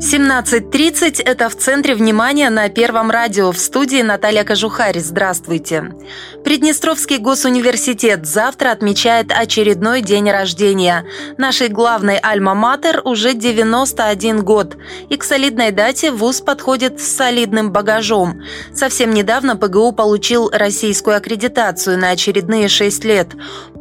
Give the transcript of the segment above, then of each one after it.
17.30 – это в центре внимания на Первом радио. В студии Наталья Кожухарь. Здравствуйте. Приднестровский госуниверситет завтра отмечает очередной день рождения. Нашей главной альма-матер уже 91 год. И к солидной дате ВУЗ подходит с солидным багажом. Совсем недавно ПГУ получил российскую аккредитацию на очередные 6 лет.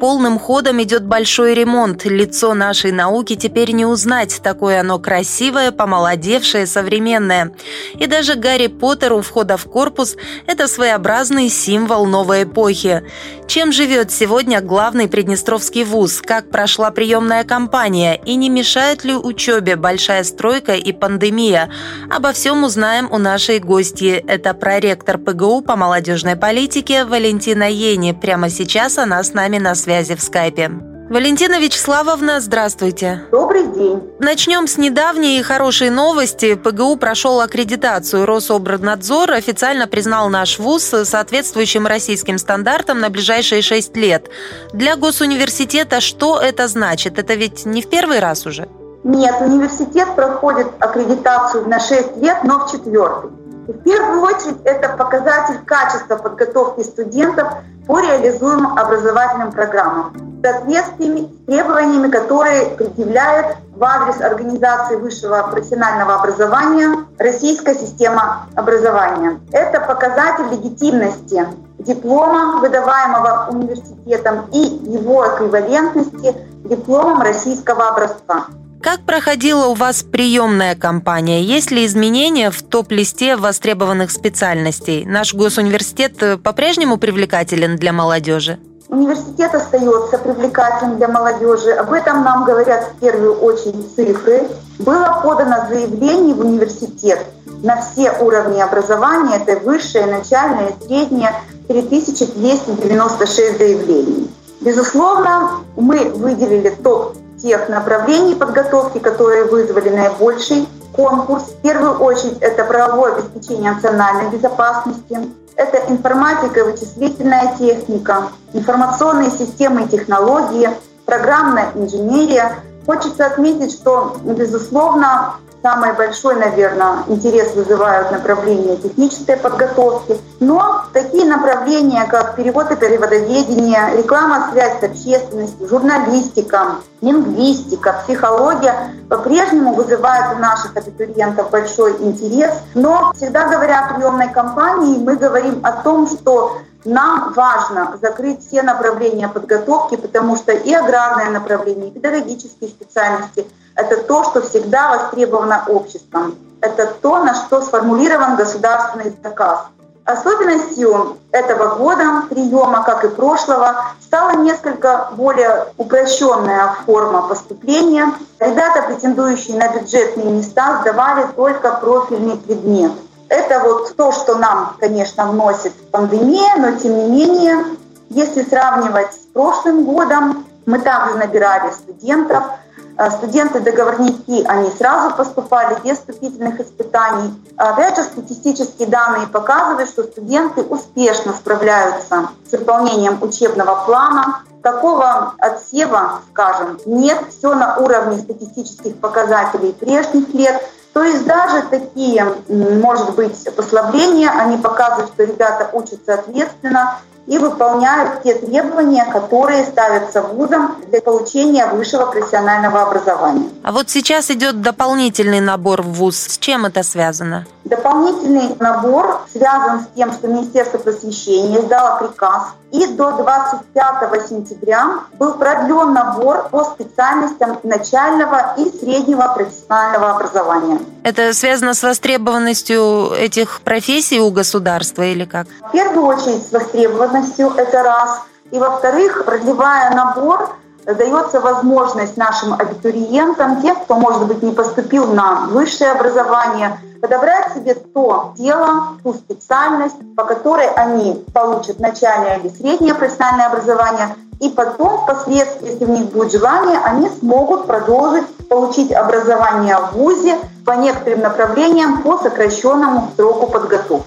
Полным ходом идет большой ремонт. Лицо нашей науки теперь не узнать. Такое оно красивое, помолодевшее помолодевшее, современное. И даже Гарри Поттер у входа в корпус – это своеобразный символ новой эпохи. Чем живет сегодня главный Приднестровский вуз? Как прошла приемная кампания? И не мешает ли учебе большая стройка и пандемия? Обо всем узнаем у нашей гости. Это проректор ПГУ по молодежной политике Валентина Ени. Прямо сейчас она с нами на связи в скайпе. Валентина Вячеславовна, здравствуйте. Добрый день. Начнем с недавней хорошей новости. ПГУ прошел аккредитацию. Рособрнадзор официально признал наш ВУЗ соответствующим российским стандартам на ближайшие шесть лет. Для госуниверситета что это значит? Это ведь не в первый раз уже? Нет, университет проходит аккредитацию на 6 лет, но в четвертый. В первую очередь это показатель качества подготовки студентов по реализуемым образовательным программам в соответствии с требованиями, которые предъявляет в адрес организации высшего профессионального образования российская система образования. Это показатель легитимности диплома, выдаваемого университетом, и его эквивалентности дипломом российского образца. Как проходила у вас приемная кампания? Есть ли изменения в топ-листе востребованных специальностей? Наш госуниверситет э, по-прежнему привлекателен для молодежи? Университет остается привлекательным для молодежи. Об этом нам говорят в первую очередь цифры. Было подано заявление в университет на все уровни образования, это высшее, начальное, среднее, 3296 заявлений. Безусловно, мы выделили топ тех направлений подготовки, которые вызвали наибольший конкурс. В первую очередь это правовое обеспечение национальной безопасности, это информатика и вычислительная техника, информационные системы и технологии, программная инженерия. Хочется отметить, что, безусловно, Самый большой, наверное, интерес вызывают направления технической подготовки. Но такие направления, как перевод и переводоведение, реклама, связь с общественностью, журналистика, лингвистика, психология по-прежнему вызывают у наших абитуриентов большой интерес. Но всегда говоря о приемной кампании, мы говорим о том, что нам важно закрыть все направления подготовки, потому что и аграрное направление, и педагогические специальности – это то, что всегда востребовано обществом. Это то, на что сформулирован государственный заказ. Особенностью этого года приема, как и прошлого, стала несколько более упрощенная форма поступления. Ребята, претендующие на бюджетные места, сдавали только профильный предмет. Это вот то, что нам, конечно, вносит пандемия, но тем не менее, если сравнивать с прошлым годом, мы также набирали студентов – Студенты-договорники, они сразу поступали без вступительных испытаний. Опять же, статистические данные показывают, что студенты успешно справляются с выполнением учебного плана. Такого отсева, скажем, нет. Все на уровне статистических показателей прежних лет. То есть даже такие, может быть, послабления, они показывают, что ребята учатся ответственно, и выполняют те требования, которые ставятся вузом для получения высшего профессионального образования. А вот сейчас идет дополнительный набор в вуз. С чем это связано? Дополнительный набор связан с тем, что Министерство просвещения издало приказ, и до 25 сентября был продлен набор по специальностям начального и среднего профессионального образования. Это связано с востребованностью этих профессий у государства или как? В первую очередь с востребованностью, это раз. И во-вторых, продлевая набор, дается возможность нашим абитуриентам, тем, кто, может быть, не поступил на высшее образование, подобрать себе то дело, ту специальность, по которой они получат начальное или среднее профессиональное образование, и потом, впоследствии, если у них будет желание, они смогут продолжить получить образование в ВУЗе, по некоторым направлениям по сокращенному сроку подготовки.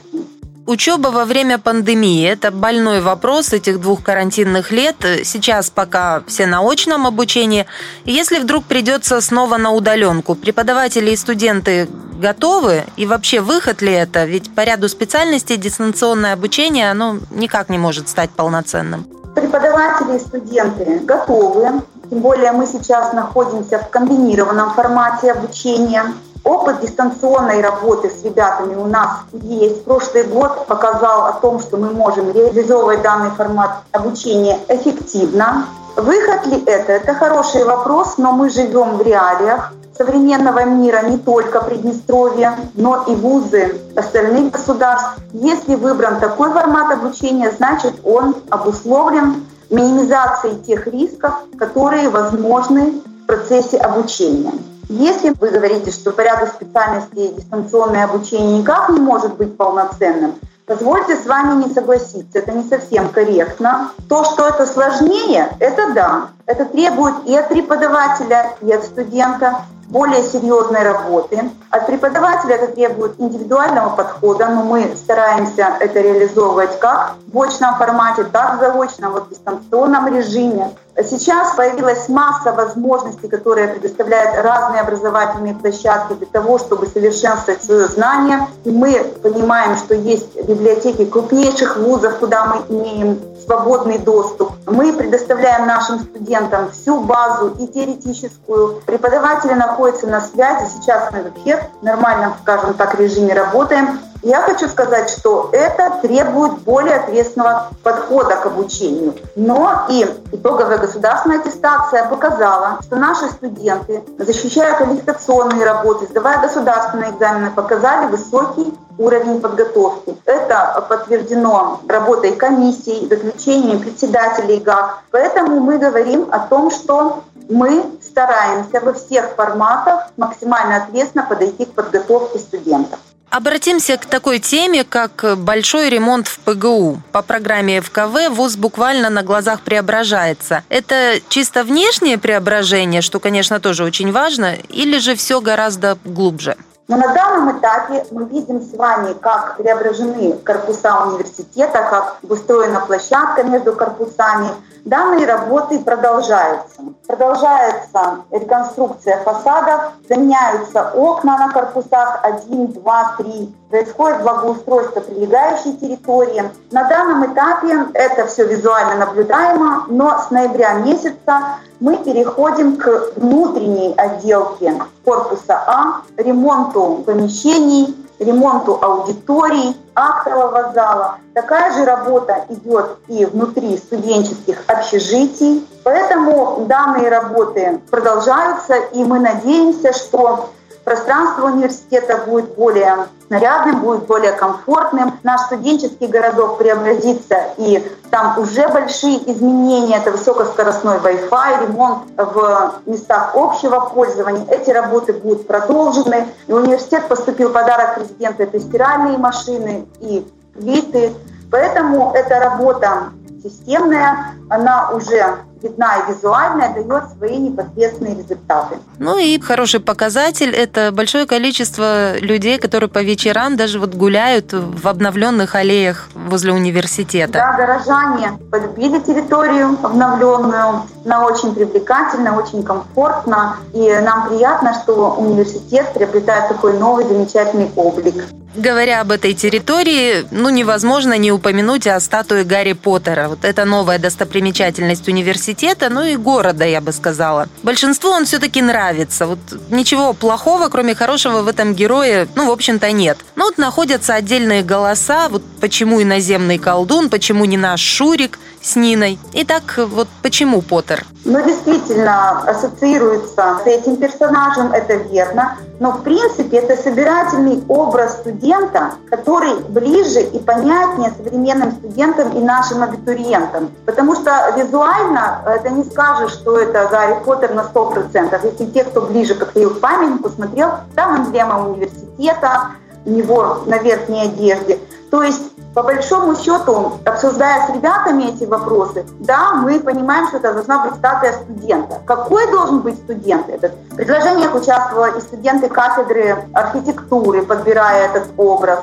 Учеба во время пандемии – это больной вопрос этих двух карантинных лет. Сейчас пока все на очном обучении. Если вдруг придется снова на удаленку, преподаватели и студенты готовы? И вообще выход ли это? Ведь по ряду специальностей дистанционное обучение оно никак не может стать полноценным. Преподаватели и студенты готовы. Тем более мы сейчас находимся в комбинированном формате обучения. Опыт дистанционной работы с ребятами у нас есть. Прошлый год показал о том, что мы можем реализовывать данный формат обучения эффективно. Выход ли это? Это хороший вопрос, но мы живем в реалиях современного мира, не только Приднестровья, но и вузы остальных государств. Если выбран такой формат обучения, значит он обусловлен минимизацией тех рисков, которые возможны в процессе обучения. Если вы говорите, что по ряду специальностей дистанционное обучение никак не может быть полноценным, позвольте с вами не согласиться, это не совсем корректно. То, что это сложнее, это да. Это требует и от преподавателя, и от студента более серьезной работы. От преподавателя это требует индивидуального подхода, но мы стараемся это реализовывать как в очном формате, так и в заочном, вот в дистанционном режиме. Сейчас появилась масса возможностей, которые предоставляют разные образовательные площадки для того, чтобы совершенствовать свое знание. И мы понимаем, что есть библиотеки крупнейших вузов, куда мы имеем свободный доступ. Мы предоставляем нашим студентам всю базу и теоретическую. Преподаватели находятся на связи. Сейчас мы вообще в нормальном, скажем так, режиме работаем. Я хочу сказать, что это требует более ответственного подхода к обучению. Но и итоговая государственная аттестация показала, что наши студенты, защищая квалификационные работы, сдавая государственные экзамены, показали высокий уровень подготовки. Это подтверждено работой комиссий, заключениями председателей ГАК. Поэтому мы говорим о том, что мы стараемся во всех форматах максимально ответственно подойти к подготовке студентов. Обратимся к такой теме, как большой ремонт в ПГУ. По программе ФКВ ВУЗ буквально на глазах преображается. Это чисто внешнее преображение, что, конечно, тоже очень важно, или же все гораздо глубже? Но на данном этапе мы видим с вами, как преображены корпуса университета, как устроена площадка между корпусами. Данные работы продолжаются. Продолжается реконструкция фасадов, заменяются окна на корпусах 1, 2, 3. Происходит благоустройство прилегающей территории. На данном этапе это все визуально наблюдаемо, но с ноября месяца мы переходим к внутренней отделке корпуса А, ремонту помещений, ремонту аудиторий, актового зала. Такая же работа идет и внутри студенческих общежитий. Поэтому данные работы продолжаются, и мы надеемся, что пространство университета будет более нарядным, будет более комфортным. Наш студенческий городок преобразится, и там уже большие изменения. Это высокоскоростной Wi-Fi, ремонт в местах общего пользования. Эти работы будут продолжены. И университет поступил подарок президента – это стиральные машины и плиты. Поэтому эта работа системная, она уже видна и визуальная, дает свои непосредственные результаты. Ну и хороший показатель – это большое количество людей, которые по вечерам даже вот гуляют в обновленных аллеях возле университета. Да, горожане полюбили территорию обновленную, она очень привлекательна, очень комфортна, и нам приятно, что университет приобретает такой новый замечательный облик. Говоря об этой территории, ну невозможно не упомянуть о статуе Гарри Поттера. Вот это новая достопримечательность университета, ну и города, я бы сказала. Большинству он все-таки нравится. Вот ничего плохого, кроме хорошего в этом герое, ну, в общем-то, нет. Но вот находятся отдельные голоса, вот почему иноземный колдун, почему не наш Шурик с Ниной. Итак, вот почему Поттер? Ну, действительно, ассоциируется с этим персонажем, это верно. Но, в принципе, это собирательный образ студента, который ближе и понятнее современным студентам и нашим абитуриентам. Потому что визуально это не скажешь, что это Гарри Поттер на 100%. Если те, кто ближе подходил к памятнику, смотрел, там эмблема университета, у него на верхней одежде. То есть По большому счету, обсуждая с ребятами эти вопросы, да, мы понимаем, что это должна быть статуя студента. Какой должен быть студент этот? В предложениях участвовали и студенты кафедры архитектуры, подбирая этот образ,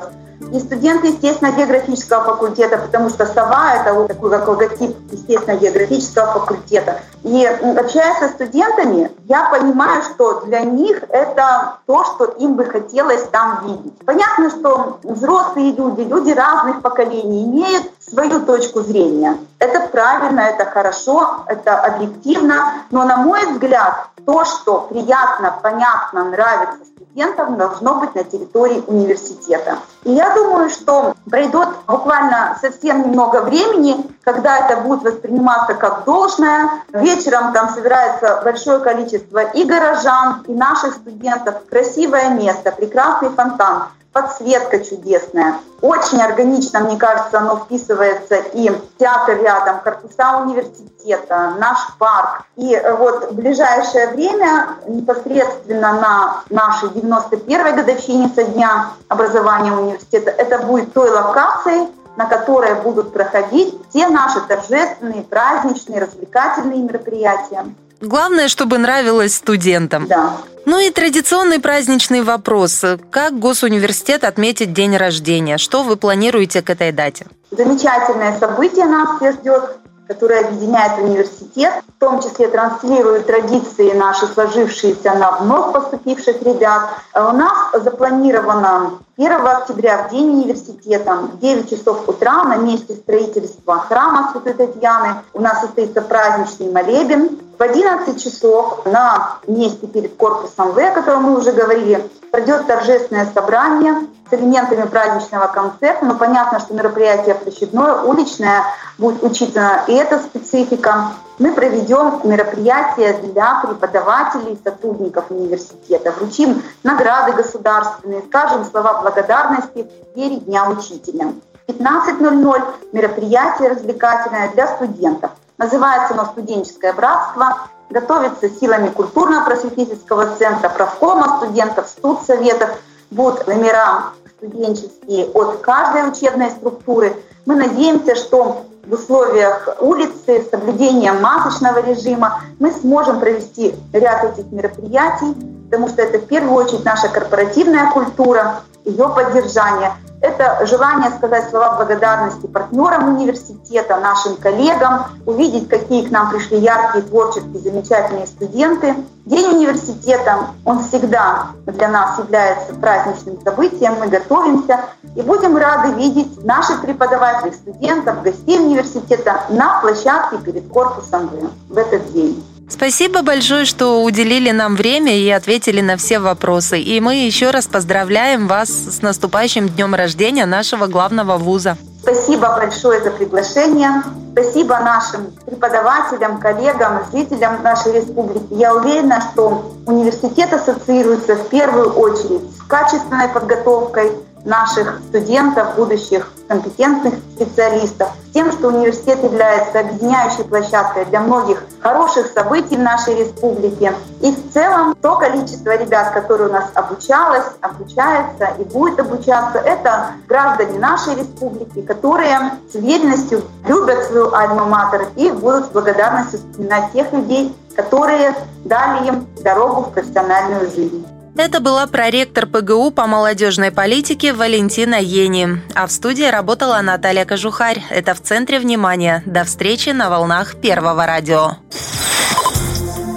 и студенты естественно-географического факультета, потому что сова — это вот такой как логотип естественно-географического факультета. И общаясь со студентами, я понимаю, что для них это то, что им бы хотелось там видеть. Понятно, что взрослые люди, люди разных поколений имеют свою точку зрения. Это правильно, это хорошо, это объективно, но на мой взгляд, то, что приятно, понятно, нравится студентам, должно быть на территории университета. И я думаю, что пройдет буквально совсем немного времени, когда это будет восприниматься как должное. Вечером там собирается большое количество и горожан, и наших студентов. Красивое место, прекрасный фонтан подсветка чудесная. Очень органично, мне кажется, оно вписывается и театр рядом, корпуса университета, наш парк. И вот в ближайшее время, непосредственно на нашей 91-й годовщине со дня образования университета, это будет той локацией, на которой будут проходить все наши торжественные, праздничные, развлекательные мероприятия. Главное, чтобы нравилось студентам. Да. Ну и традиционный праздничный вопрос. Как Госуниверситет отметит день рождения? Что вы планируете к этой дате? Замечательное событие нас всех ждет которая объединяет университет, в том числе транслирует традиции наши, сложившиеся на вновь поступивших ребят. А у нас запланировано 1 октября, в день университета, в 9 часов утра на месте строительства храма Святой Татьяны у нас состоится праздничный молебен. В 11 часов на месте перед корпусом В, о котором мы уже говорили, пройдет торжественное собрание с элементами праздничного концерта. Но понятно, что мероприятие площадное, уличное, будет учитывана и эта специфика. Мы проведем мероприятие для преподавателей и сотрудников университета. Вручим награды государственные, скажем слова благодарности в преддверии Дня учителя. 15.00 мероприятие развлекательное для студентов. Называется оно «Студенческое братство». Готовится силами культурно-просветительского центра, правкома студентов, студсоветов. Будут номера студенческие от каждой учебной структуры. Мы надеемся, что в условиях улицы, с соблюдением масочного режима мы сможем провести ряд этих мероприятий, потому что это в первую очередь наша корпоративная культура, ее поддержание – это желание сказать слова благодарности партнерам университета, нашим коллегам, увидеть, какие к нам пришли яркие, творческие, замечательные студенты. День университета, он всегда для нас является праздничным событием, мы готовимся и будем рады видеть наших преподавателей, студентов, гостей университета на площадке перед корпусом в этот день. Спасибо большое, что уделили нам время и ответили на все вопросы. И мы еще раз поздравляем вас с наступающим днем рождения нашего главного вуза. Спасибо большое за приглашение. Спасибо нашим преподавателям, коллегам, жителям нашей республики. Я уверена, что университет ассоциируется в первую очередь с качественной подготовкой наших студентов, будущих компетентных специалистов, тем, что университет является объединяющей площадкой для многих хороших событий в нашей республике. И в целом то количество ребят, которые у нас обучалось, обучается и будет обучаться, это граждане нашей республики, которые с уверенностью любят свою альма-матер и будут с благодарностью вспоминать тех людей, которые дали им дорогу в профессиональную жизнь. Это была проректор ПГУ по молодежной политике Валентина Ени. А в студии работала Наталья Кожухарь. Это в центре внимания. До встречи на волнах Первого радио.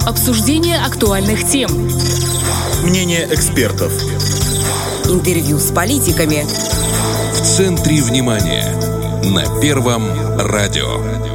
Обсуждение актуальных тем. Мнение экспертов. Интервью с политиками. В центре внимания. На Первом радио.